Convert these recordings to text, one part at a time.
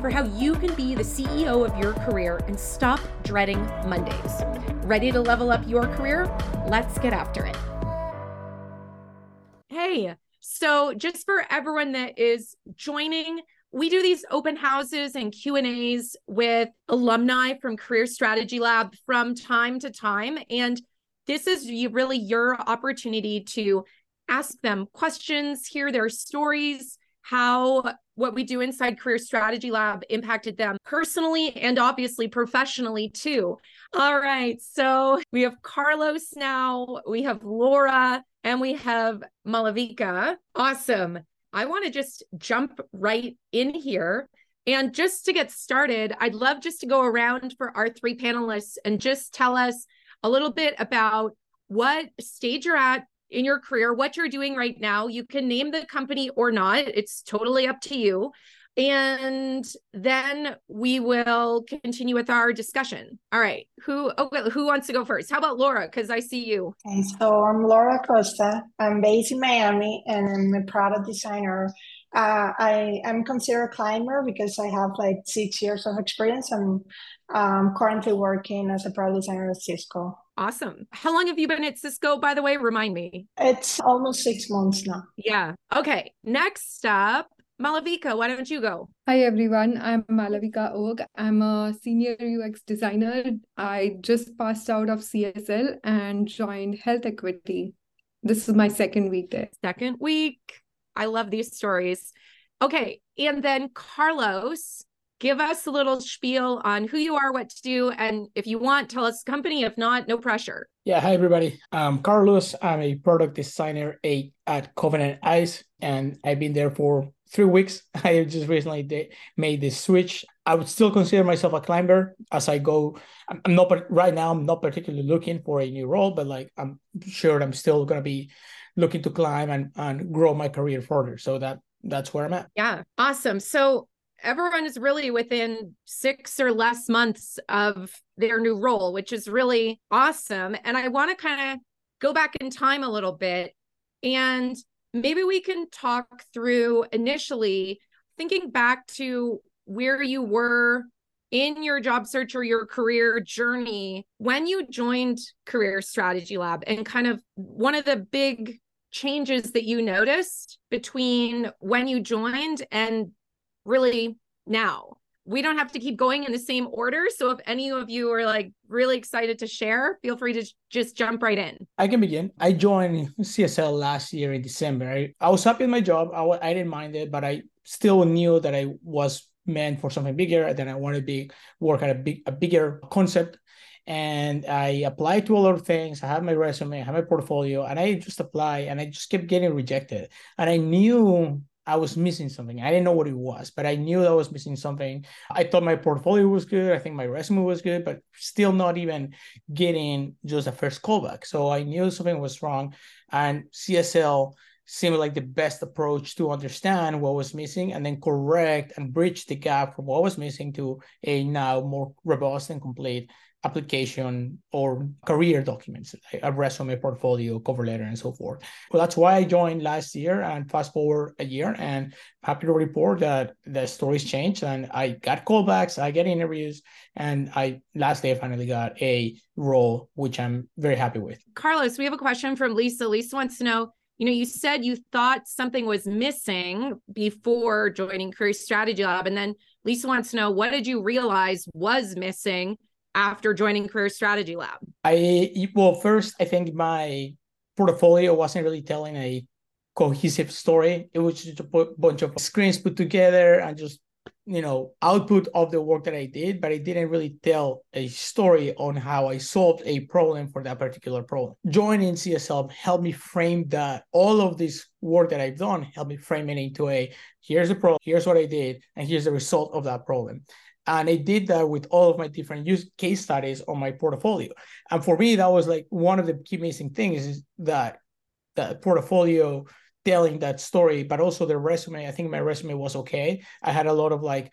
for how you can be the CEO of your career and stop dreading Mondays. Ready to level up your career? Let's get after it. Hey, so just for everyone that is joining, we do these open houses and q&a's with alumni from career strategy lab from time to time and this is really your opportunity to ask them questions hear their stories how what we do inside career strategy lab impacted them personally and obviously professionally too. All right so we have carlos now we have laura and we have malavika. Awesome. I want to just jump right in here. And just to get started, I'd love just to go around for our three panelists and just tell us a little bit about what stage you're at in your career, what you're doing right now. You can name the company or not, it's totally up to you and then we will continue with our discussion. All right, who okay, who wants to go first? How about Laura? Because I see you. Okay, so I'm Laura Costa. I'm based in Miami, and I'm a product designer. Uh, I am considered a climber because I have like six years of experience. I'm um, currently working as a product designer at Cisco. Awesome. How long have you been at Cisco, by the way? Remind me. It's almost six months now. Yeah. Okay. Next up, Malavika, why don't you go? Hi everyone, I'm Malavika Og. I'm a senior UX designer. I just passed out of CSL and joined Health Equity. This is my second week there. Second week. I love these stories. Okay, and then Carlos, give us a little spiel on who you are, what to do, and if you want, tell us company. If not, no pressure. Yeah, hi everybody. I'm Carlos. I'm a product designer at Covenant Eyes, and I've been there for three weeks. I just recently made this switch. I would still consider myself a climber as I go. I'm not right now. I'm not particularly looking for a new role, but like I'm sure I'm still gonna be looking to climb and and grow my career further. So that that's where I'm at. Yeah, awesome. So everyone is really within six or less months of their new role, which is really awesome. And I want to kind of go back in time a little bit and maybe we can talk through initially thinking back to where you were in your job search or your career journey when you joined Career Strategy Lab and kind of one of the big changes that you noticed between when you joined and really now we don't have to keep going in the same order. So if any of you are like really excited to share, feel free to just jump right in. I can begin. I joined CSL last year in December. I, I was happy with my job. I, I didn't mind it, but I still knew that I was meant for something bigger. And then I wanted to be work at a big a bigger concept. And I applied to a lot of things. I have my resume, I have my portfolio, and I just apply and I just kept getting rejected. And I knew I was missing something. I didn't know what it was, but I knew I was missing something. I thought my portfolio was good. I think my resume was good, but still not even getting just a first callback. So I knew something was wrong. And CSL seemed like the best approach to understand what was missing and then correct and bridge the gap from what was missing to a now more robust and complete application or career documents, a resume, portfolio, cover letter, and so forth. Well, that's why I joined last year and fast forward a year and happy to report that the stories changed and I got callbacks, I get interviews, and I last day I finally got a role, which I'm very happy with. Carlos, we have a question from Lisa. Lisa wants to know, you know, you said you thought something was missing before joining Career Strategy Lab. And then Lisa wants to know, what did you realize was missing? After joining Career Strategy Lab? I well, first I think my portfolio wasn't really telling a cohesive story. It was just a bunch of screens put together and just you know output of the work that I did, but I didn't really tell a story on how I solved a problem for that particular problem. Joining CSL helped me frame that all of this work that I've done helped me frame it into a here's the problem, here's what I did, and here's the result of that problem And I did that with all of my different use case studies on my portfolio. And for me, that was like one of the key missing things is that the portfolio telling that story, but also the resume. I think my resume was okay. I had a lot of like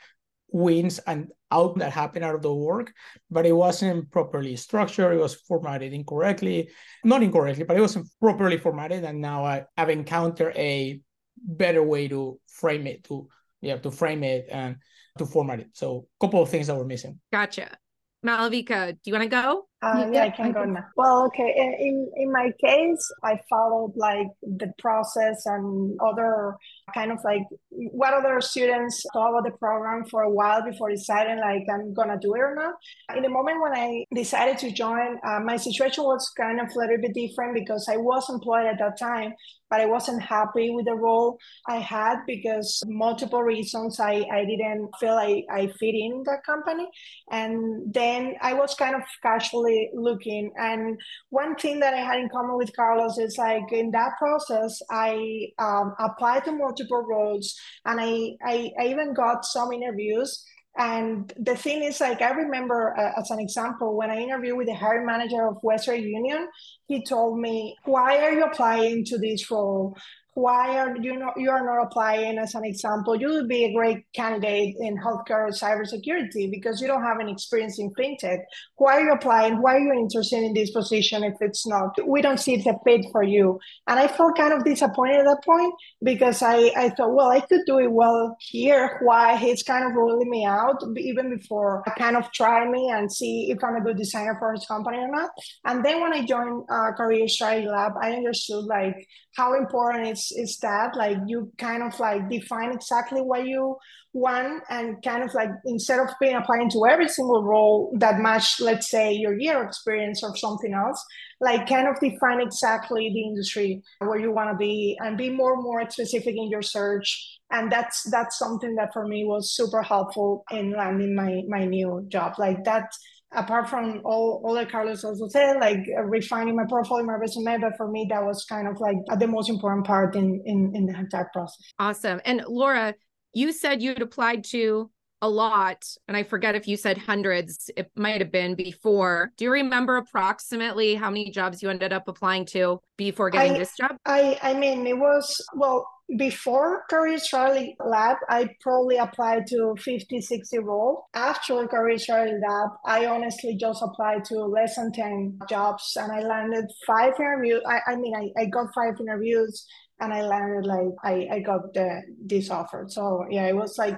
wins and out that happened out of the work, but it wasn't properly structured. It was formatted incorrectly, not incorrectly, but it wasn't properly formatted. And now I, have encountered a better way to frame it, to yeah, to frame it and to format it. So a couple of things that were missing. Gotcha. Malavika, do you want to go? Uh, yeah, I can go now. Well, okay. In in my case, I followed like the process and other kind of like what other students thought about the program for a while before deciding like I'm gonna do it or not. In the moment when I decided to join, uh, my situation was kind of a little bit different because I was employed at that time, but I wasn't happy with the role I had because multiple reasons I, I didn't feel I, I fit in the company. And then I was kind of casually looking. And one thing that I had in common with Carlos is like in that process, I um, applied to multiple roles and I, I, I even got some interviews and the thing is, like, I remember uh, as an example, when I interviewed with the hiring manager of Western Union, he told me, Why are you applying to this role? Why are you not you are not applying as an example you would be a great candidate in healthcare or cybersecurity because you don't have any experience in fintech. Why are you applying? Why are you interested in this position if it's not? We don't see it's a fit for you. And i felt kind of disappointed at that point because i i thought well i could do it well here. Why? He's kind of ruling me out even before kind of try me and see if i'm a good designer for his company or not. And then when i joined uh, career strategy lab i understood like how important it's is that like you kind of like define exactly what you want and kind of like instead of being applying to every single role that match let's say your year experience or something else like kind of define exactly the industry where you want to be and be more more specific in your search. And that's that's something that for me was super helpful in landing my my new job. Like that apart from all, all that Carlos also said, like uh, refining my profile, in my resume, but for me, that was kind of like the most important part in, in, in the entire process. Awesome. And Laura, you said you'd applied to a lot, and I forget if you said hundreds, it might have been before. Do you remember approximately how many jobs you ended up applying to before getting I, this job? I, I mean, it was, well, before Career Strategy Lab, I probably applied to 50, 60 roles. After Career Strategy Lab, I honestly just applied to less than 10 jobs and I landed five interviews. I, I mean, I, I got five interviews and I landed like, I, I got the, this offer. So yeah, it was like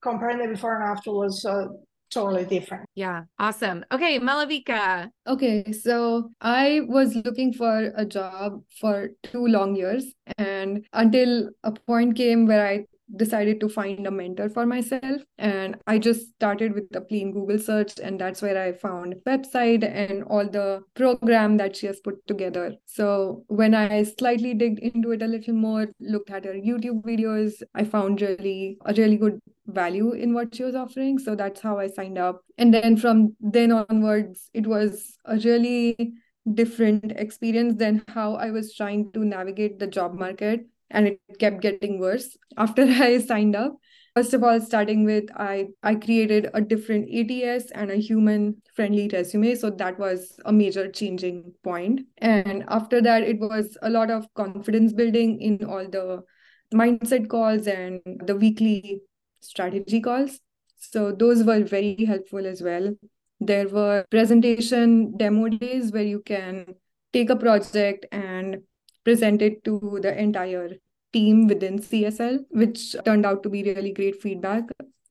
comparing the before and after was uh, totally different. Yeah, awesome. Okay, Malavika. Okay, so I was looking for a job for two long years, and until a point came where I decided to find a mentor for myself and i just started with a plain google search and that's where i found website and all the program that she has put together. So when i slightly digged into it a little more looked at her youtube videos i found really a really good value in what she was offering. So that's how i signed up. And then from then onwards it was a really different experience than how i was trying to navigate the job market and it kept getting worse after i signed up. First of all starting with i i created a different ats and a human friendly resume. So that was a major changing point. And after that it was a lot of confidence building in all the mindset calls and the weekly strategy calls. So those were very helpful as well. There were presentation demo days where you can take a project and presented to the entire team within CSL, which turned out to be really great feedback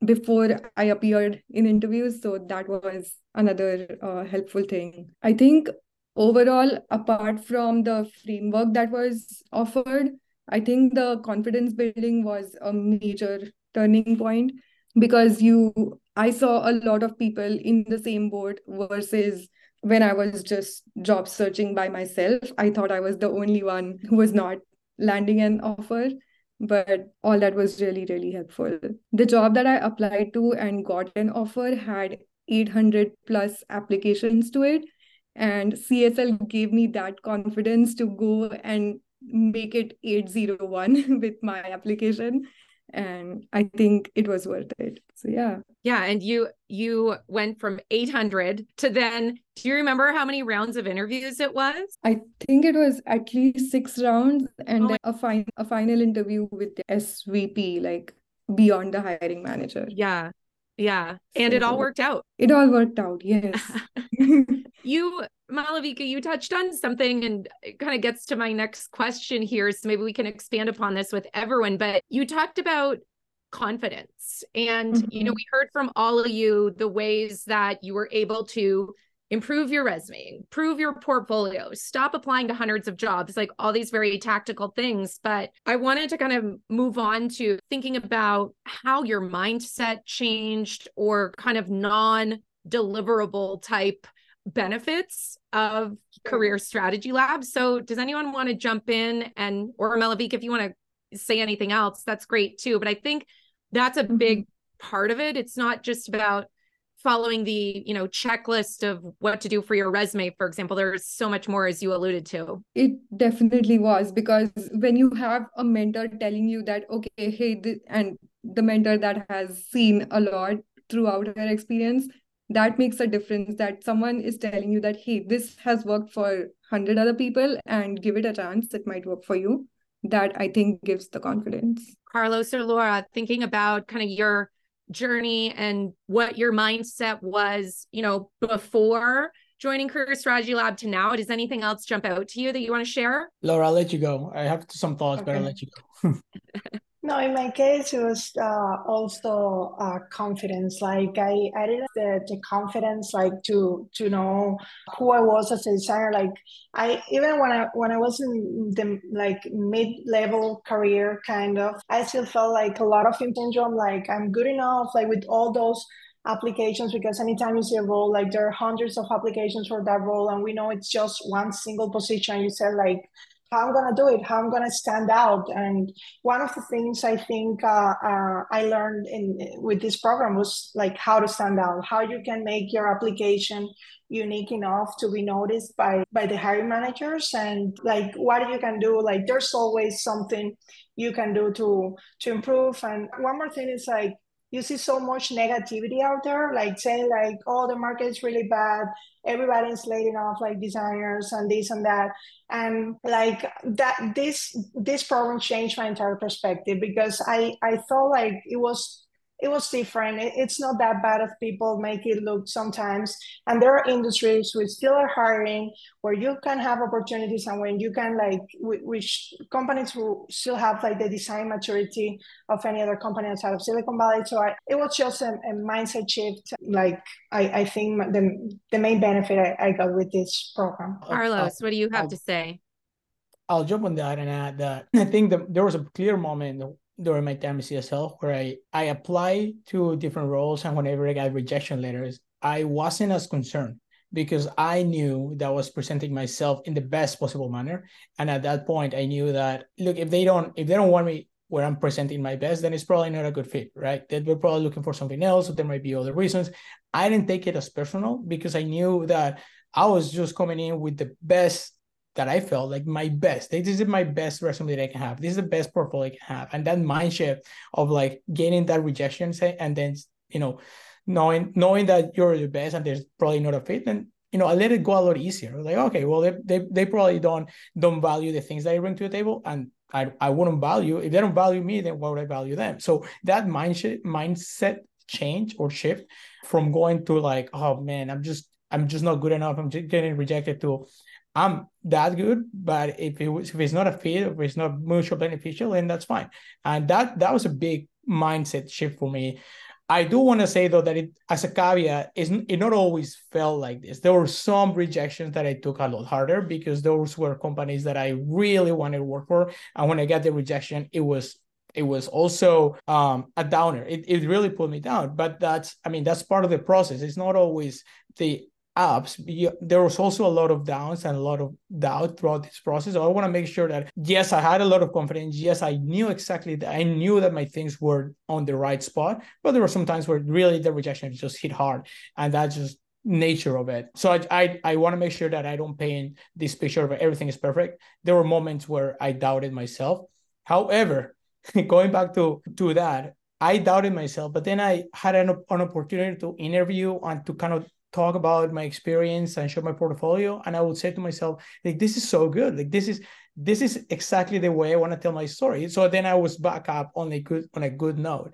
before I appeared in interviews. So that was another uh, helpful thing. I think overall, apart from the framework that was offered, I think the confidence building was a major turning point because you I saw a lot of people in the same boat versus when I was just job searching by myself, I thought I was the only one who was not landing an offer. But all that was really, really helpful. The job that I applied to and got an offer had 800 plus applications to it. And CSL gave me that confidence to go and make it 801 with my application. And I think it was worth it. So yeah. Yeah, and you you went from 800 to then do you remember how many rounds of interviews it was? I think it was at least 6 rounds and oh then a final a final interview with the SVP like beyond the hiring manager. Yeah. Yeah. And so, it all worked out. It all worked out. Yes. you Malavika, you touched on something and it kind of gets to my next question here. So maybe we can expand upon this with everyone. But you talked about confidence. And, mm-hmm. you know, mm-hmm. we heard from all of you the ways that you were able to improve your resume, improve your portfolio, stop applying to hundreds of jobs, like all these very tactical things. But I wanted to kind of move on to thinking about how your mindset changed or kind of non deliverable type benefits of career strategy lab So does anyone want to jump in and or Malavik, if you want to say anything else, that's great too. But I think that's a big mm-hmm. part of it. It's not just about following the you know checklist of what to do for your resume for example there's so much more as you alluded to it definitely was because when you have a mentor telling you that okay hey and the mentor that has seen a lot throughout her experience that makes a difference that someone is telling you that hey this has worked for 100 other people and give it a chance it might work for you that I think gives the confidence. Carlos or Laura, thinking about kind of your journey and what your mindset was, you know, before joining Career Strategy Lab to now, does anything else jump out to you that you want to share? Laura, I'll let you go. I have some thoughts, okay. but I'll let you go. No, in my case, it was uh, also uh, confidence. Like I, I didn't have the, the confidence, like to to know who I was as a designer. Like I even when I when I was in the like mid level career, kind of, I still felt like a lot of syndrome. Like I'm good enough. Like with all those applications because anytime you see a role like there are hundreds of applications for that role and we know it's just one single position you said like how I'm gonna do it, how I'm gonna stand out. And one of the things I think uh, uh, I learned in with this program was like how to stand out, how you can make your application unique enough to be noticed by by the hiring managers, and like what you can do. Like there's always something you can do to to improve. And one more thing is like you see so much negativity out there, like saying like, oh, the market is really bad. Everybody's laying off like designers and this and that. And like that this this program changed my entire perspective because I, I thought like it was it was different. It, it's not that bad if people make it look sometimes. And there are industries we still are hiring where you can have opportunities and when you can like, which companies who still have like the design maturity of any other company outside of Silicon Valley. So I, it was just a, a, mindset shift. Like I, I think the, the main benefit I, I got with this program. Carlos, what do you have I'll, to say? I'll jump on that and add that I think that there was a clear moment during my time at CSL where I, I applied to different roles and whenever I got rejection letters, I wasn't as concerned because I knew that I was presenting myself in the best possible manner. And at that point, I knew that look, if they don't if they don't want me where I'm presenting my best, then it's probably not a good fit, right? That we're probably looking for something else, or there might be other reasons. I didn't take it as personal because I knew that I was just coming in with the best that I felt like my best. This is my best resume that I can have. This is the best portfolio I can have. And that mind shift of like getting that rejection say, and then you know, knowing knowing that you're the best and there's probably not a fit, and you know, I let it go a lot easier. Like, okay, well, they, they, they probably don't don't value the things that I bring to the table, and I I wouldn't value if they don't value me, then why would I value them? So that mindset mindset change or shift from going to like, oh man, I'm just I'm just not good enough. I'm just getting rejected to I'm that good, but if it was, if it's not a fit, if it's not mutually beneficial, then that's fine. And that that was a big mindset shift for me. I do want to say though that it, as a caveat, is it not always felt like this. There were some rejections that I took a lot harder because those were companies that I really wanted to work for, and when I got the rejection, it was it was also um, a downer. It, it really put me down. But that's I mean that's part of the process. It's not always the apps, there was also a lot of downs and a lot of doubt throughout this process. So I want to make sure that yes, I had a lot of confidence. Yes, I knew exactly that I knew that my things were on the right spot, but there were some times where really the rejection just hit hard, and that's just nature of it. So I I, I want to make sure that I don't paint this picture of everything is perfect. There were moments where I doubted myself. However, going back to to that, I doubted myself, but then I had an, an opportunity to interview and to kind of talk about my experience and show my portfolio and i would say to myself like this is so good. Like this is this is exactly the way i want to tell my story. So then i was back up on a good on a good note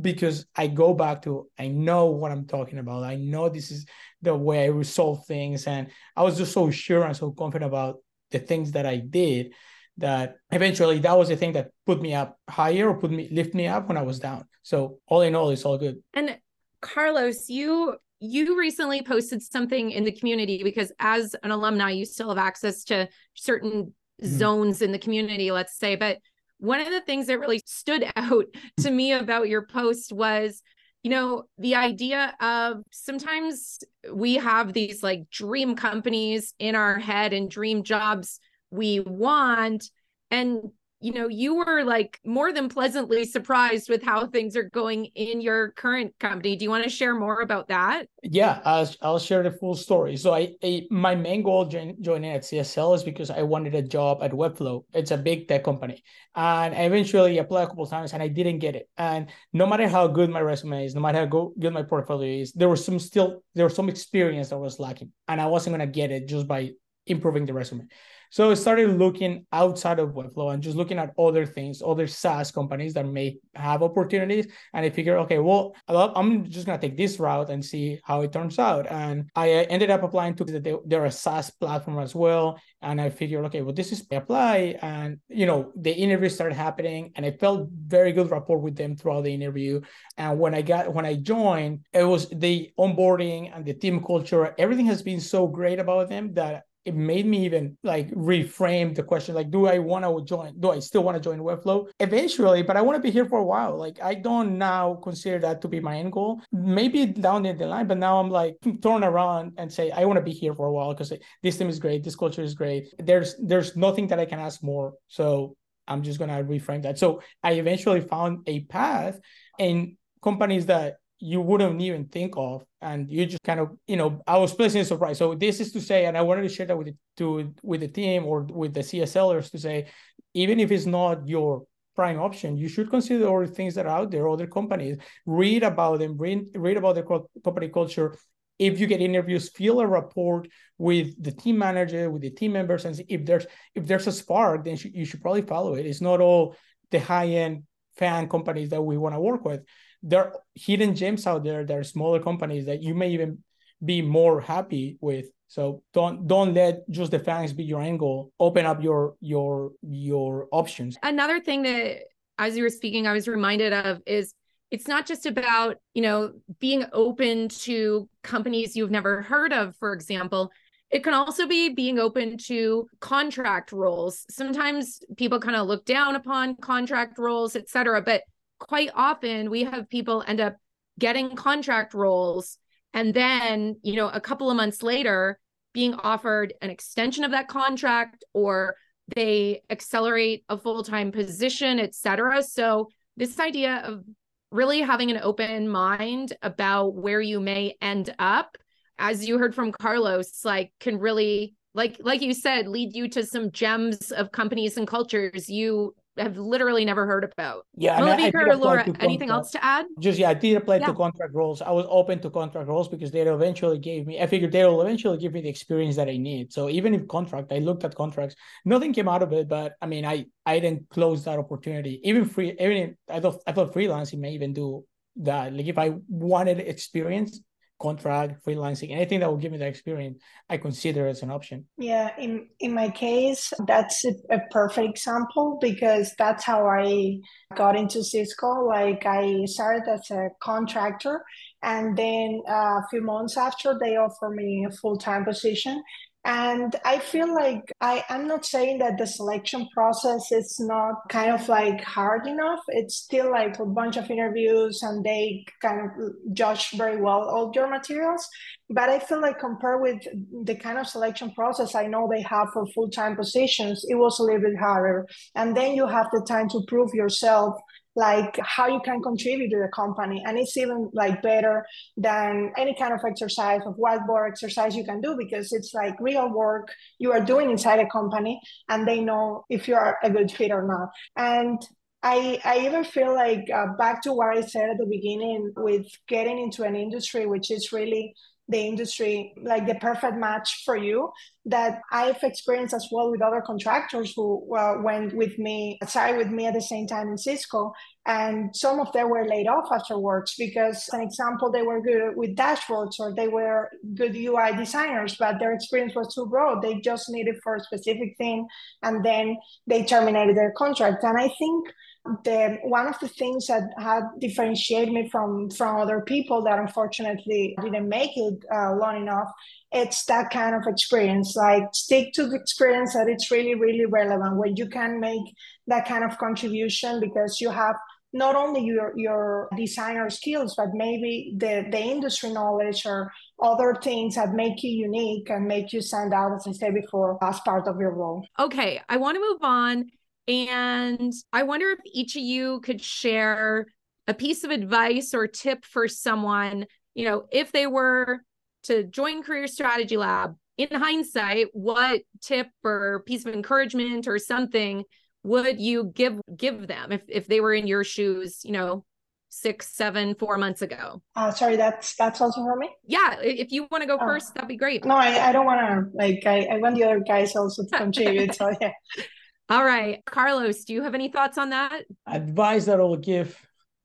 because i go back to i know what i'm talking about. I know this is the way i resolve things and i was just so sure and so confident about the things that i did that eventually that was the thing that put me up higher or put me lift me up when i was down. So all in all it's all good. And carlos you you recently posted something in the community because as an alumni you still have access to certain mm-hmm. zones in the community let's say but one of the things that really stood out to me about your post was you know the idea of sometimes we have these like dream companies in our head and dream jobs we want and you know, you were like more than pleasantly surprised with how things are going in your current company. Do you want to share more about that? Yeah, I'll, share the full story. So I, I my main goal join, joining at CSL is because I wanted a job at Webflow. It's a big tech company. And I eventually applied a couple times and I didn't get it. And no matter how good my resume is, no matter how good my portfolio is, there was some still there was some experience that was lacking. And I wasn't gonna get it just by improving the resume. So I started looking outside of Webflow and just looking at other things, other SaaS companies that may have opportunities. And I figured, okay, well, I'm just gonna take this route and see how it turns out. And I uh, ended up applying to the, they're a SaaS platform as well. And I figured, okay, well, this is apply. And you know, the interview started happening, and I felt very good rapport with them throughout the interview. And when I got when I joined, it was the onboarding and the team culture. Everything has been so great about them that it made me even like reframe the question like do i want to join do i still want to join webflow? Eventually but i want to be here for a while. Like i don't now consider that to be my end goal. Maybe down the line but now i'm like turn around and say i want to be here for a while because this team is great this culture is great. There's there's nothing that i can ask more so i'm just going to reframe that. So i eventually found a path in companies that you wouldn't even think of and you just kind of you know i was pleasantly surprised. So this is to say and i wanted to share that with the, to with the team or with the cslers to say even if it's not your prime option you should consider other things that are out there other companies. Read about them read, read about the company culture. If you get interviews feel a rapport with the team manager with the team members and if there's if there's a spark then you should probably follow it. It's not all the high end FAANG companies that we want to work with there are hidden gems out there there are smaller companies that you may even be more happy with. So don't don't let just the FAANGs be your angle. Open up your your your options. Another thing that as you were speaking i was reminded of is it's not just about you know being open to companies you've never heard of for example. It can also be being open to contract roles. Sometimes people kind of look down upon contract roles etc but quite often we have people end up getting contract roles and then you know a couple of months later being offered an extension of that contract or they accelerate a full-time position etc so this idea of really having an open mind about where you may end up as you heard from carlos like can really like like you said lead you to some gems of companies and cultures. You have literally never heard about. Yeah, Malavika or Laura, anything else to add? Just yeah, I did apply yeah. to contract roles. I was open to contract roles because they eventually gave me. I figured they will eventually give me the experience that I need. So even if contract, I looked at contracts. Nothing came out of it, but I mean, I I didn't close that opportunity. Even free, even I thought I thought freelancing may even do that. Like if I wanted experience, contract, freelancing, anything that will give me that experience, I consider as an option. Yeah, in in my case, that's a, a perfect example because that's how I got into Cisco. Like I started as a contractor, and then uh, a few months after, they offered me a full time position, and I feel like I, I'm not saying that the selection process is not kind of like hard enough. It's still like a bunch of interviews and they kind of judge very well all your materials. But I feel like compared with the kind of selection process I know they have for full time positions, it was a little bit harder. And then you have the time to prove yourself like how you can contribute to the company. And it's even like better than any kind of exercise of whiteboard exercise you can do because it's like real work you are doing inside a company and they know if you are a good fit or not. And I, I even feel like uh, back to what I said at the beginning with getting into an industry which is really the industry like the perfect match for you that I've experienced as well with other contractors who went with me, started with me at the same time in Cisco. And some of them were laid off afterwards because, an example, they were good with dashboards or they were good UI designers, but their experience was too broad. They just needed for a specific thing. And then they terminated their contract. And I think the one of the things that had differentiated me from from other people that unfortunately didn't make it uh, long enough it's that kind of experience. Like stick to the experience that it's really really relevant when you can make that kind of contribution because you have not only your your designer skills but maybe the the industry knowledge or other things that make you unique and make you stand out as i said before as part of your role. Okay i want to move on and I wonder if each of you could share a piece of advice or tip for someone, you know, if they were to join Career Strategy Lab, in hindsight, what tip or piece of encouragement or something would you give give them if if they were in your shoes, you know, six, seven, four months ago? Uh, sorry, that's that's also for me. Yeah, if you want to go oh. first, that'd be great. No, I, I don't want to. Like, I, I want the other guys also to contribute. so yeah. All right. Carlos, do you have any thoughts on that? Advice that I will give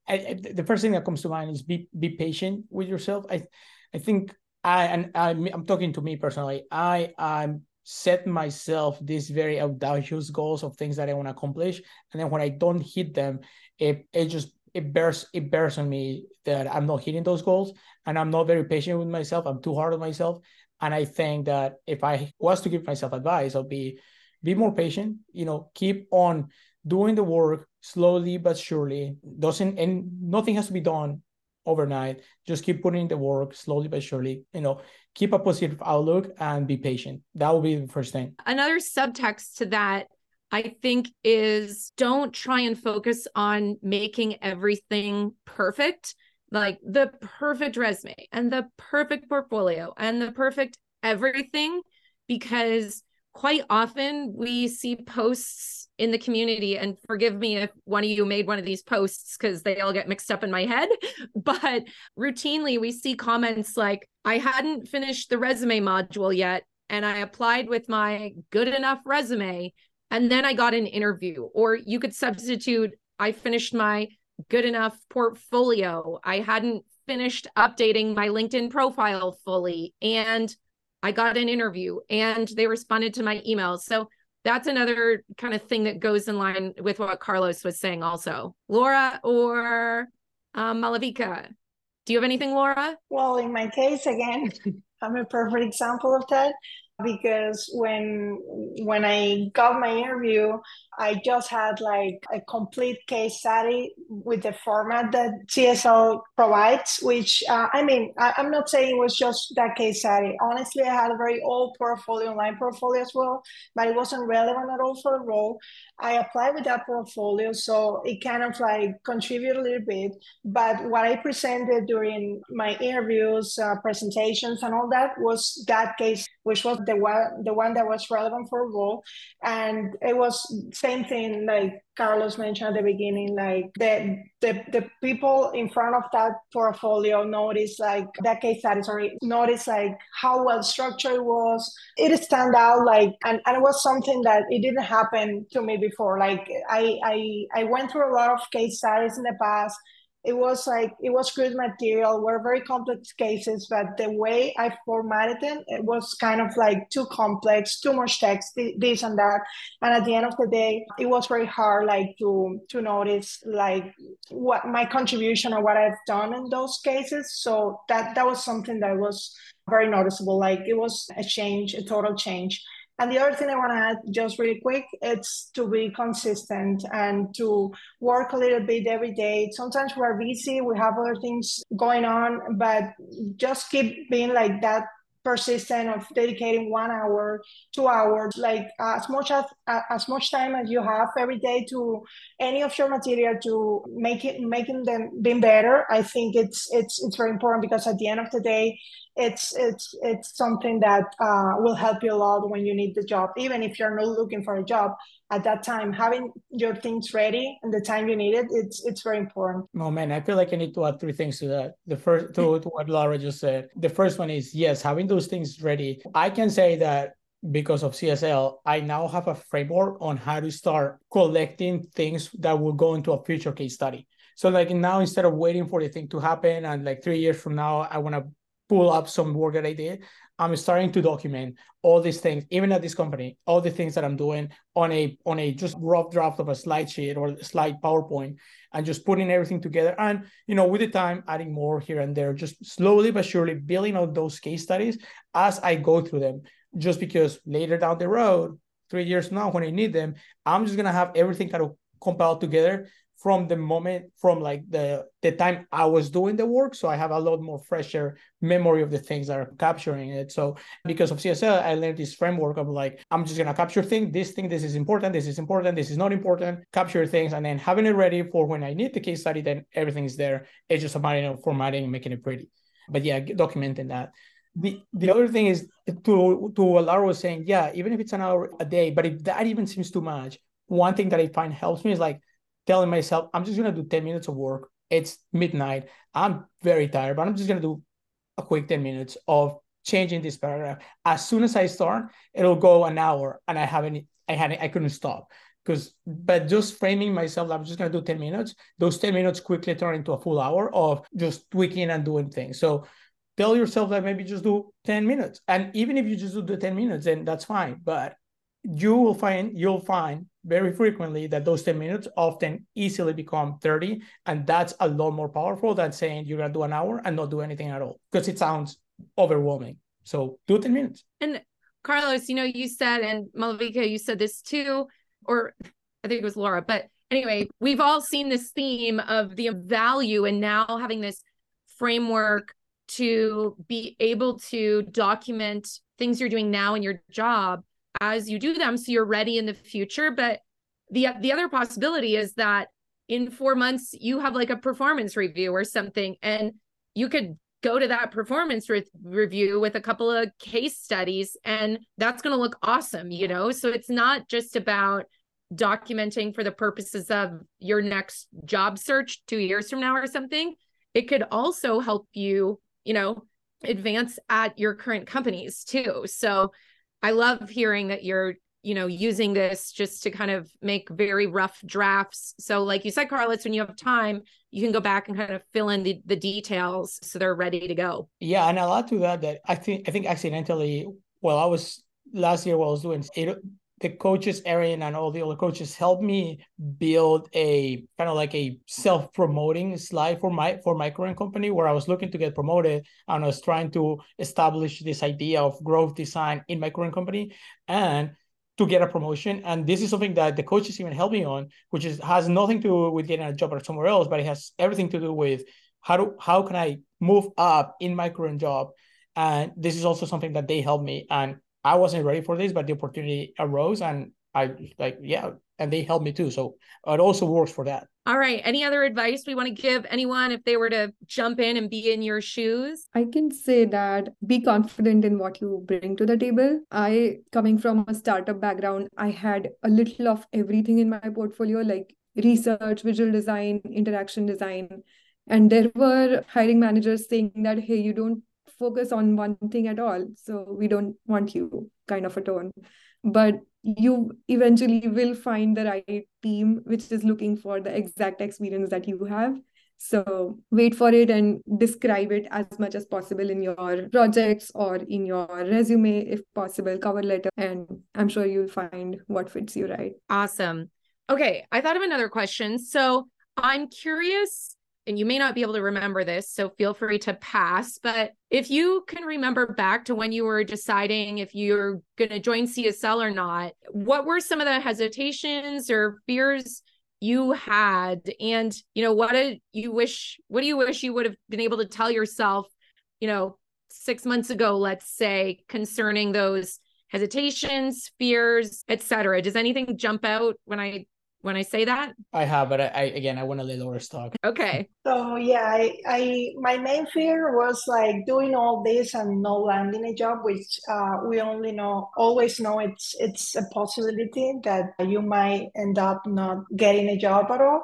I, I, the first thing that comes to mind is be be patient with yourself. I I think I and I, I'm talking to me personally. I I'm set myself these very audacious goals of things that I want to accomplish, and then when I don't hit them, it it just it bears it bears on me that I'm not hitting those goals, and I'm not very patient with myself. I'm too hard on myself, and I think that if I was to give myself advice, I'll be be more patient you know keep on doing the work slowly but surely. Doesn't and nothing has to be done overnight. Just keep putting the work slowly but surely you know keep a positive outlook and be patient. That will be the first thing. Another subtext to that I think is don't try and focus on making everything perfect, like the perfect resume and the perfect portfolio and the perfect everything, because quite often we see posts in the community and forgive me if one of you made one of these posts because they all get mixed up in my head but routinely we see comments like i hadn't finished the resume module yet and i applied with my good enough resume and then i got an interview. Or you could substitute i finished my good enough portfolio i hadn't finished updating my linkedin profile fully and I got an interview and they responded to my emails. So that's another kind of thing that goes in line with what Carlos was saying also. Laura or um, Malavika, do you have anything, Laura? Well, in my case, again, I'm a perfect example of that because when when I got my interview, I just had like a complete case study with the format that CSL provides, which uh, I mean, I, am not saying it was just that case study. Honestly, I had a very old portfolio, online portfolio as well, but it wasn't relevant at all for the role. I applied with that portfolio, so it kind of like contributed a little bit. But what I presented during my interviews, uh, presentations, and all that was that case, which was the one the one that was relevant for role, and it was same thing like Carlos mentioned at the beginning, like the the the people in front of that portfolio notice like that case study, sorry, notice like how well structured it was. It stand out like and, and it was something that it didn't happen to me before. Like I I I went through a lot of case studies in the past it was like it was good material. Were very complex cases but the way i formatted them it was kind of like too complex too much text this and that. And at the end of the day it was very hard like to to notice like what my contribution or what i've done in those cases. So that that was something that was very noticeable. Like it was a change a total change and the other thing I want to add, just really quick, it's to be consistent and to work a little bit every day. Sometimes we're busy, we have other things going on, but just keep being like that persistent of dedicating one hour two hours like as much as as much time as you have every day to any of your material to make it making them being better i think it's it's it's very important because at the end of the day it's it's it's something that uh, will help you a lot when you need the job. Even if you're not looking for a job at that time having your things ready and the time you need it it's it's very important. Oh man i feel like i need to add three things to that. The first to, to what laura just said the first one is yes having those things ready. I can say that because of CSL, I now have a framework on how to start collecting things that will go into a future case study. So like now, instead of waiting for the thing to happen and like three years from now, I want to pull up some work that I did. I'm starting to document all these things, even at this company, all the things that I'm doing on a on a just rough draft of a slide sheet or slide PowerPoint, and just putting everything together. And you know, with the time, adding more here and there, just slowly but surely building out those case studies as I go through them. Just because later down the road, three years now, when I need them, I'm just gonna have everything kind of compiled together from the moment from like the the time I was doing the work. So I have a lot more fresher memory of the things that are capturing it. So because of CSL, I learned this framework of like I'm just gonna capture things, this thing, this is important, this is important, this is not important, capture things, and then having it ready for when I need the case study, then everything is there. It's just a matter of formatting making it pretty. But yeah, documenting that. The, the other thing is to to what Lara was saying, yeah, even if it's an hour a day, but if that even seems too much, one thing that I find helps me is like telling myself, I'm just going to do 10 minutes of work. It's midnight. I'm very tired, but I'm just going to do a quick 10 minutes of changing this paragraph. As soon as I start, it'll go an hour and I haven't, I hadn't, I couldn't stop. Because, but just framing myself, I'm just going to do 10 minutes. Those 10 minutes quickly turn into a full hour of just tweaking and doing things. So tell yourself that maybe just do 10 minutes. And even if you just do the 10 minutes, then that's fine. But you will find, you'll find very frequently that those 10 minutes often easily become 30 and that's a lot more powerful than saying you're going to do an hour and not do anything at all because it sounds overwhelming. So do 10 minutes. And carlos you know you said and malavika you said this too or i think it was laura but anyway we've all seen this theme of the value and now having this framework to be able to document things you're doing now in your job as you do them so you're ready in the future. But the the other possibility is that in 4 months you have like a performance review or something and you could go to that performance re- review with a couple of case studies and that's going to look awesome you know? So it's not just about documenting for the purposes of your next job search 2 years from now or something. It could also help you you know advance at your current companies too. So I love hearing that you're, you know, using this just to kind of make very rough drafts. So, like you said, Carlos, when you have time, you can go back and kind of fill in the, the details so they're ready to go. Yeah, and a lot to that that I think I think accidentally, well, I was last year while I was doing it, the coaches Erin and all the other coaches helped me build a kind of like a self-promoting slide for my for my current company where I was looking to get promoted and I was trying to establish this idea of growth design in my current company and to get a promotion. And this is something that the coaches even helped me on, which is has nothing to do with getting a job or somewhere else, but it has everything to do with how do how can I move up in my current job. And this is also something that they helped me. And I wasn't ready for this, but the opportunity arose and I like, yeah, and they helped me too. So it also works for that. All right. Any other advice we want to give anyone if they were to jump in and be in your shoes? I can say that be confident in what you bring to the table. I, coming from a startup background, I had a little of everything in my portfolio, like research, visual design, interaction design. And there were hiring managers saying that, hey, you don't focus on one thing at all. So we don't want you kind of a tone. But you eventually will find the right team which is looking for the exact experience that you have. So wait for it and describe it as much as possible in your projects or in your resume if possible cover letter. And i'm sure you'll find what fits you right. Awesome. Okay i thought of another question. So i'm curious and you may not be able to remember this, so feel free to pass. But if you can remember back to when you were deciding if you're going to join CSL or not, what were some of the hesitations or fears you had? And, you know, what did you wish, what do you wish you would have been able to tell yourself, you know, six months ago, let's say, concerning those hesitations, fears, etc. Does anything jump out when I when I say that? I have, but I, I again I want to let Laura talk. Okay. So yeah, I, I my main fear was like doing all this and not landing a job, which uh, we only know always know it's it's a possibility that you might end up not getting a job at all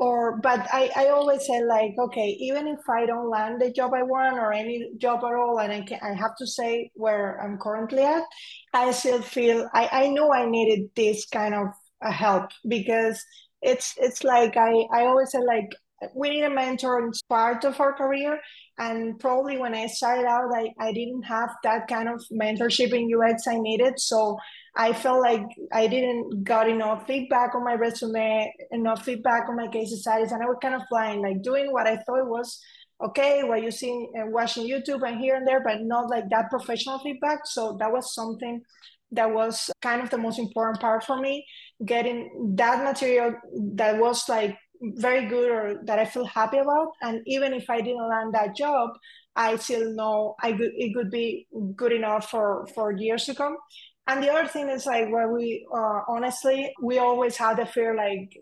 or but I, I always say like okay even if i don't land the job i want or any job at all and i can i have to say where i'm currently at i still feel i i know i needed this kind of uh, help because it's it's like i i always say like we need a mentor in part of our career. And probably when i started out i, I didn't have that kind of mentorship in ux i needed. So I felt like I didn't got enough feedback on my resume, enough feedback on my case studies, and I was kind of flying, like doing what I thought was okay, what you see and watching YouTube and here and there, but not like that professional feedback. So that was something that was kind of the most important part for me, getting that material that was like very good or that I feel happy about. And even if I didn't land that job, I still know I could, it could be good enough for for years to come. And the other thing is like where we uh, honestly we always had the fear like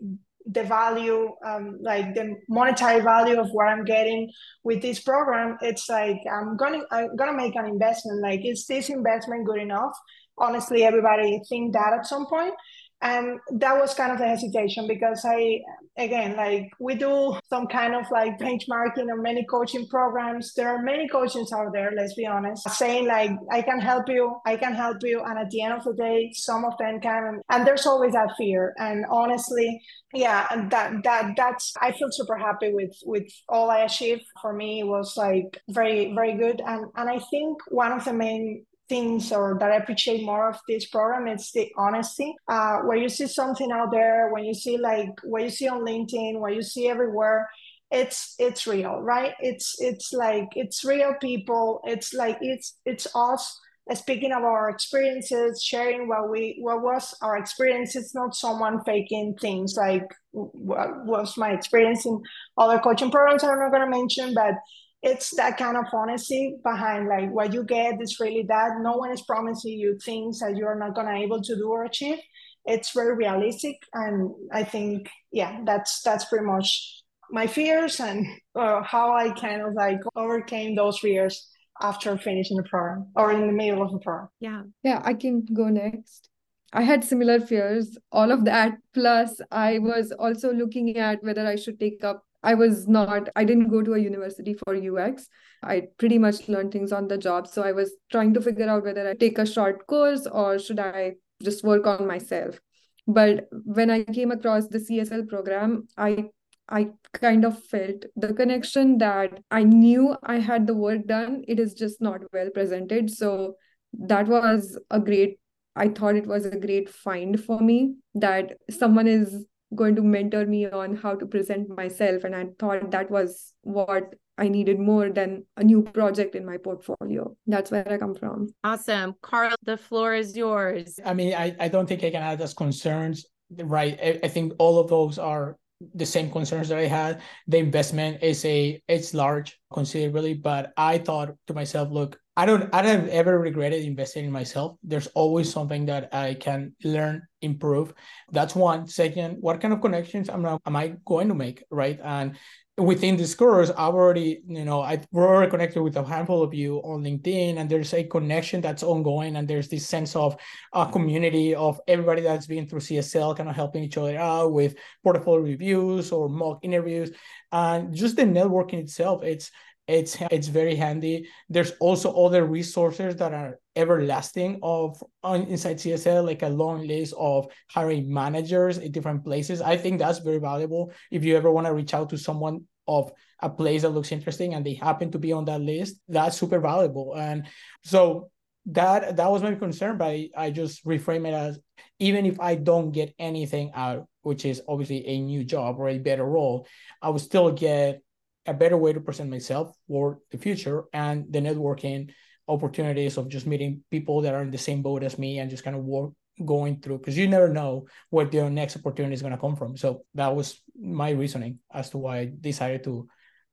the value um, like the monetary value of what i'm getting with this program it's like i'm gonna i'm gonna make an investment like is this investment good enough honestly everybody think that at some point and that was kind of the hesitation because i again like we do some kind of like benchmarking on many coaching programs. There are many coaches out there let's be honest saying like i can help you i can help you and at the end of the day some of them can and there's always that fear. And honestly yeah that that that's i feel super happy with with all i achieved. For me it was like very very good. And and i think one of the main things or that I appreciate more of this program is the honesty. Uh, where you see something out there, when you see like what you see on LinkedIn, what you see everywhere, it's it's real, right? It's it's like it's real people. It's like it's it's us speaking of our experiences, sharing what we what was our experience. It's not someone faking things like what was my experience in other coaching programs I'm not gonna mention, but it's that kind of honesty behind like what you get is really that. No one is promising you things that you're not gonna able to do or achieve. It's very realistic and i think yeah that's that's pretty much my fears and uh, how i kind of like overcame those fears after finishing the program or in the middle of the program. Yeah. Yeah i can go next. I had similar fears, all of that. Plus, I was also looking at whether I should take up I was not, I didn't go to a university for UX. I pretty much learned things on the job. So I was trying to figure out whether I take a short course or should I just work on myself. But when I came across the CSL program, I I kind of felt the connection that I knew I had the work done. It is just not well presented. So that was a great, I thought it was a great find for me that someone is going to mentor me on how to present myself and i thought that was what i needed more than a new project in my portfolio. That's where i come from. Awesome. Carl the floor is yours. I mean i, I don't think i can add as concerns right? I, I think all of those are the same concerns that I had. The investment is a it's large considerably, but I thought to myself, look, I don't I don't ever regretted investing in myself. There's always something that I can learn, improve. That's one. Second, what kind of connections am I, am I going to make, right? And within this course, I've already, you know, I've already connected with a handful of you on LinkedIn, and there's a connection that's ongoing, and there's this sense of a community of everybody that's been through CSL, kind of helping each other out with portfolio reviews or mock interviews, and just the networking itself. It's it's it's very handy. There's also other resources that are everlasting of on inside csl like a long list of hiring managers in different places. I think that's very valuable if you ever want to reach out to someone of a place that looks interesting and they happen to be on that list. That's super valuable. And so that that was my concern but I, I just reframe it as even if i don't get anything out which is obviously a new job or a better role i would still get a better way to present myself for the future and the networking opportunities of just meeting people that are in the same boat as me and just kind of work going through because you never know where the next opportunity is going to come from so that was my reasoning as to why i decided to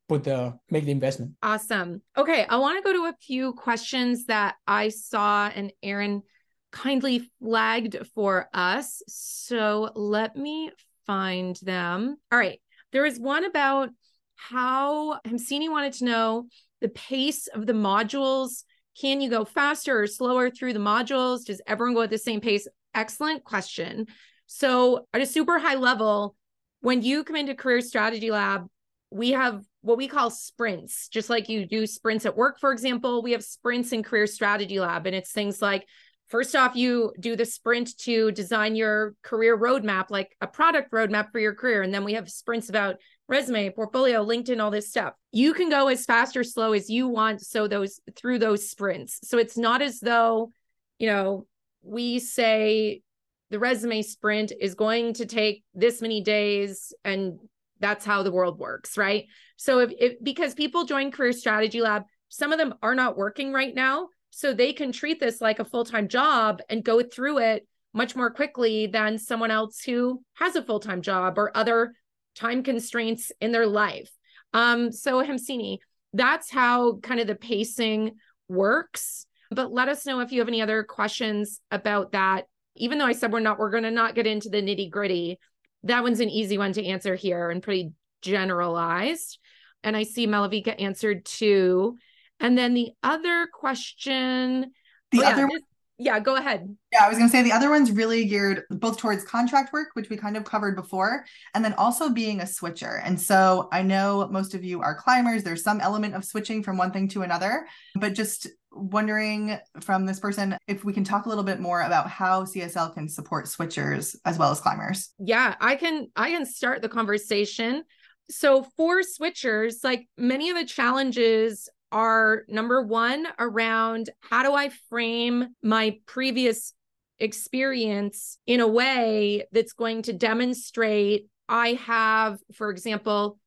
put the make the investment awesome okay i want to go to a few questions that i saw and aaron kindly flagged for us so let me find them. All right. There is one about how Hamsini wanted to know the pace of the modules. Can you go faster or slower through the modules? Does everyone go at the same pace? Excellent question. So, at a super high level, when you come into Career Strategy Lab, we have what we call sprints, just like you do sprints at work, for example. We have sprints in Career Strategy Lab, and it's things like first off, you do the sprint to design your career roadmap, like a product roadmap for your career. And then we have sprints about resume, portfolio, LinkedIn, all this stuff. You can go as fast or slow as you want. So those through those sprints. So it's not as though, you know, we say the resume sprint is going to take this many days and that's how the world works, right? So if, if because people join Career Strategy Lab, some of them are not working right now, so they can treat this like a full-time job and go through it much more quickly than someone else who has a full-time job or other time constraints in their life. Um, so Hamsini, that's how kind of the pacing works. But let us know if you have any other questions about that. Even though I said we're not, we're going to not get into the nitty gritty. That one's an easy one to answer here and pretty generalized. And I see Malavika answered too. And then the other question. The oh, other yeah, yeah, go ahead. Yeah, I was going to say the other one's really geared both towards contract work, which we kind of covered before, and then also being a switcher. And so I know most of you are climbers. There's some element of switching from one thing to another, but just wondering from this person if we can talk a little bit more about how CSL can support switchers as well as climbers. Yeah, I can I can start the conversation. So for switchers, like many of the challenges are number one around how do I frame my previous experience in a way that's going to demonstrate I have, for example,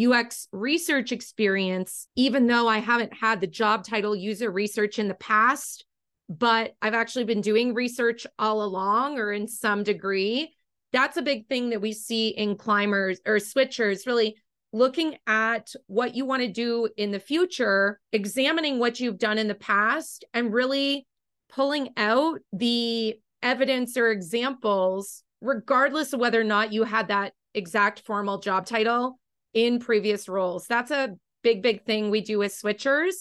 UX research experience, even though I haven't had the job title user research in the past, but I've actually been doing research all along or in some degree. That's a big thing that we see in climbers or switchers really looking at what you want to do in the future, examining what you've done in the past, and really pulling out the evidence or examples, regardless of whether or not you had that exact formal job title in previous roles. That's a big, big thing we do with switchers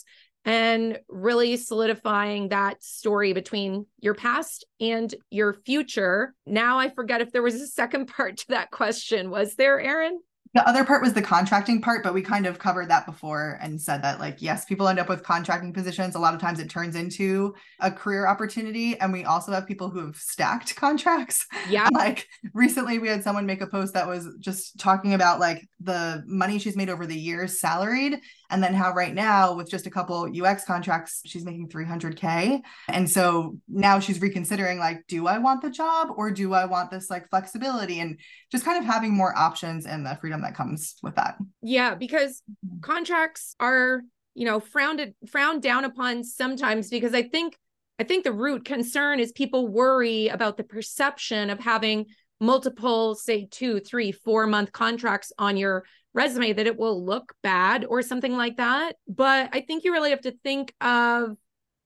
and really solidifying that story between your past and your future. Now I forget if there was a second part to that question. Was there, Erin? The other part was the contracting part, but we kind of covered that before and said that, like, yes, people end up with contracting positions. A lot of times it turns into a career opportunity. And we also have people who have stacked contracts. Yeah. like recently we had someone make a post that was just talking about like the money she's made over the years salaried and then how right now with just a couple UX contracts she's making 300k and so now she's reconsidering like do I want the job or do I want this like flexibility? And just kind of having more options and the freedom that comes with that. Yeah because mm-hmm. contracts are you know frowned frowned down upon sometimes because I think I think the root concern is people worry about the perception of having multiple, say, two, three, four month contracts on your resume that it will look bad or something like that. But I think you really have to think of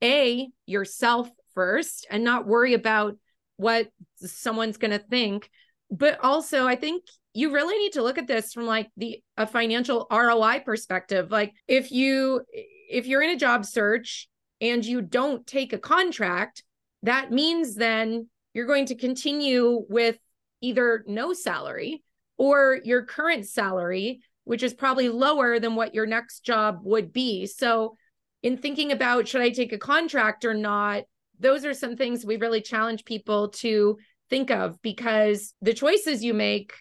A, yourself first and not worry about what someone's going to think. But also, I think you really need to look at this from like the a financial ROI perspective. Like if you if you're in a job search and you don't take a contract, that means then you're going to continue with either no salary or your current salary, which is probably lower than what your next job would be. So, in thinking about should I take a contract or not, those are some things we really challenge people to think of because the choices you make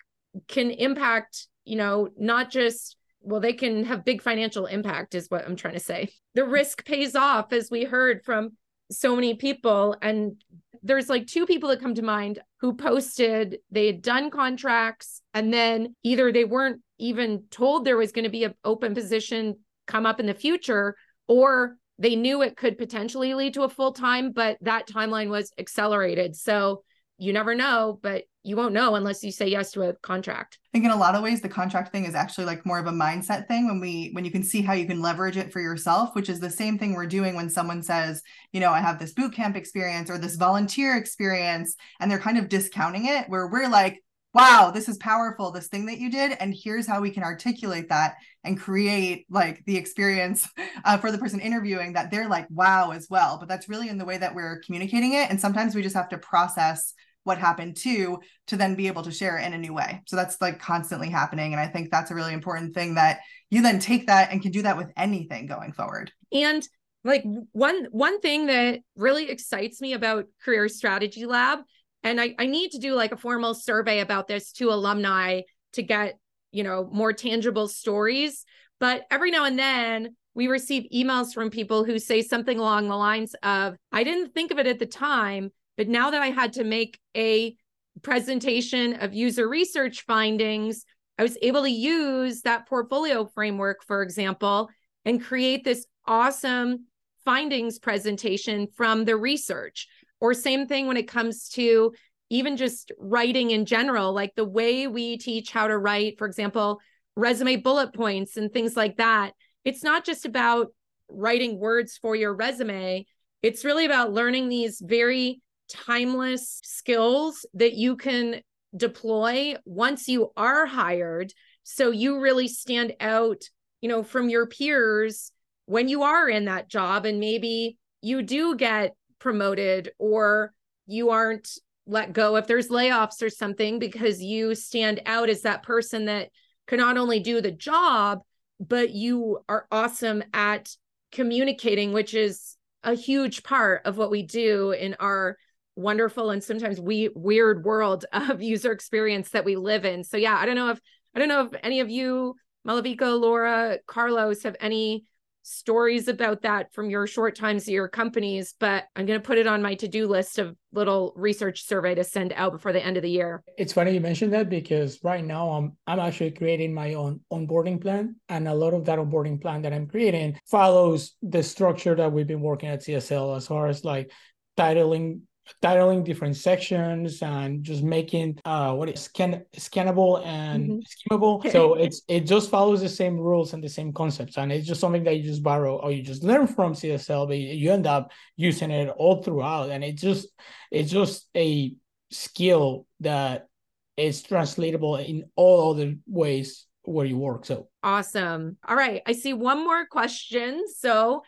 can impact, you know, not just well, they can have big financial impact, is what I'm trying to say. The risk pays off, as we heard from so many people. And there's like two people that come to mind who posted they had done contracts and then either they weren't even told there was going to be an open position come up in the future or they knew it could potentially lead to a full time but that timeline was accelerated. So you never know, but you won't know unless you say yes to a contract. I think in a lot of ways the contract thing is actually like more of a mindset thing when we when you can see how you can leverage it for yourself, which is the same thing we're doing when someone says, you know, I have this boot camp experience or this volunteer experience and they're kind of discounting it where we're like wow, this is powerful, this thing that you did. And here's how we can articulate that and create like the experience uh, for the person interviewing that they're like, wow, as well. But that's really in the way that we're communicating it. And sometimes we just have to process what happened too to then be able to share it in a new way so that's like constantly happening and i think that's a really important thing that you then take that and can do that with anything going forward and like one one thing that really excites me about career strategy lab and I, I need to do like a formal survey about this to alumni to get you know more tangible stories. But every now and then we receive emails from people who say something along the lines of i didn't think of it at the time but now that i had to make a presentation of user research findings i was able to use that portfolio framework for example and create this awesome findings presentation from the research or same thing when it comes to even just writing in general, like the way we teach how to write, for example, resume bullet points and things like that. It's not just about writing words for your resume, it's really about learning these very timeless skills that you can deploy once you are hired. So you really stand out, you know, from your peers when you are in that job and maybe you do get promoted or you aren't let go if there's layoffs or something because you stand out as that person that can not only do the job but you are awesome at communicating which is a huge part of what we do in our wonderful and sometimes we weird world of user experience that we live in. So yeah i don't know if i don't know if any of you malavika laura carlos have any stories about that from your short times at your companies, but I'm going to put it on my to do list of little research survey to send out before the end of the year. It's funny you mentioned that because right now I'm I'm actually creating my own onboarding plan, and a lot of that onboarding plan that I'm creating follows the structure that we've been working at CSL as far as like titling titling different sections and just making uh what is scan scannable and mm-hmm. skimmable so it's it just follows the same rules and the same concepts. And it's just something that you just borrow or you just learn from csl but you end up using it all throughout. And it's just it's just a skill that is translatable in all other ways where you work. So awesome. All right. I see one more question. So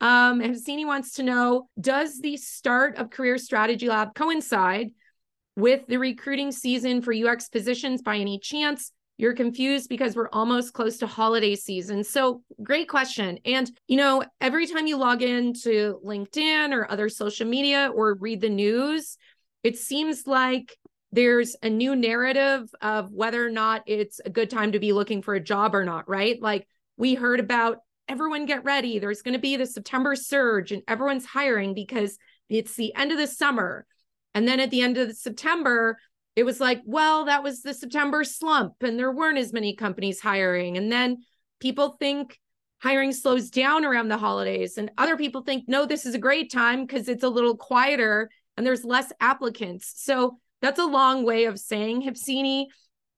um, Hevsini wants to know Does the start of Career Strategy Lab coincide with the recruiting season for UX positions by any chance? You're confused because we're almost close to holiday season. So, great question. And, you know, every time you log into LinkedIn or other social media or read the news, it seems like there's a new narrative of whether or not it's a good time to be looking for a job or not, right? Like we heard about everyone get ready. There's going to be the September surge and everyone's hiring because it's the end of the summer. And then at the end of the September, it was like, well, that was the September slump and there weren't as many companies hiring. And then people think hiring slows down around the holidays. And other people think, no, this is a great time because it's a little quieter and there's less applicants. So that's a long way of saying, Hipsini,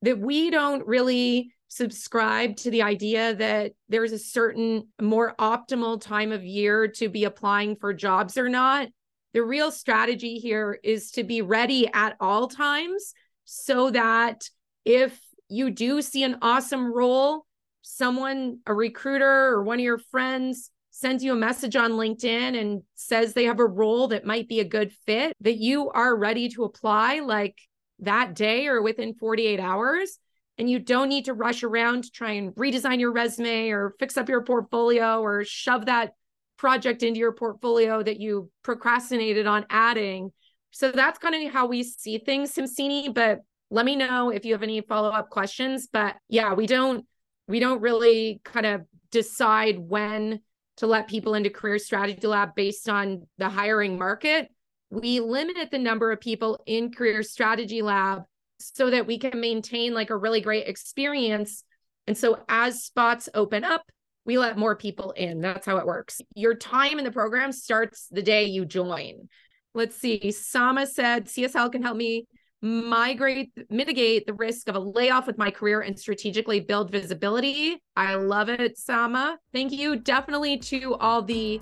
that we don't really subscribe to the idea that there's a certain more optimal time of year to be applying for jobs or not. The real strategy here is to be ready at all times so that if you do see an awesome role, someone, a recruiter or one of your friends sends you a message on LinkedIn and says they have a role that might be a good fit, that you are ready to apply like that day or within 48 hours and you don't need to rush around to try and redesign your resume or fix up your portfolio or shove that project into your portfolio that you procrastinated on adding. So that's kind of how we see things, Simsini. But let me know if you have any follow-up questions. But yeah, we don't we don't really kind of decide when to let people into career strategy lab based on the hiring market. We limit the number of people in career strategy lab so that we can maintain like a really great experience. And so as spots open up, we let more people in. That's how it works. Your time in the program starts the day you join. Let's see. Sama said CSL can help me migrate, mitigate the risk of a layoff with my career and strategically build visibility. I love it, Sama. Thank you definitely to all the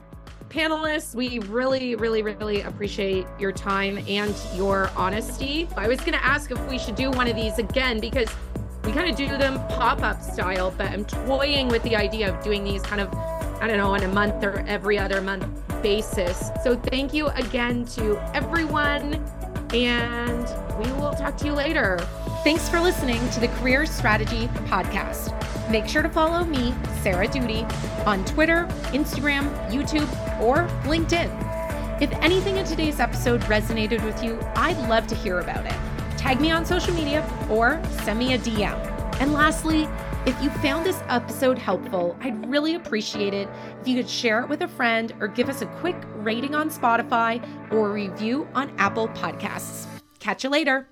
panelists, we really, really, really appreciate your time and your honesty. I was going to ask if we should do one of these again because we kind of do them pop up style, but I'm toying with the idea of doing these kind of, I don't know, on a month or every other month basis. So thank you again to everyone, and we will talk to you later. Thanks for listening to the Career Strategy Podcast. Make sure to follow me, Sarah Doody, on Twitter, Instagram, YouTube, or LinkedIn. If anything in today's episode resonated with you, I'd love to hear about it. Tag me on social media or send me a DM. And lastly, if you found this episode helpful, I'd really appreciate it if you could share it with a friend or give us a quick rating on Spotify or review on Apple Podcasts. Catch you later.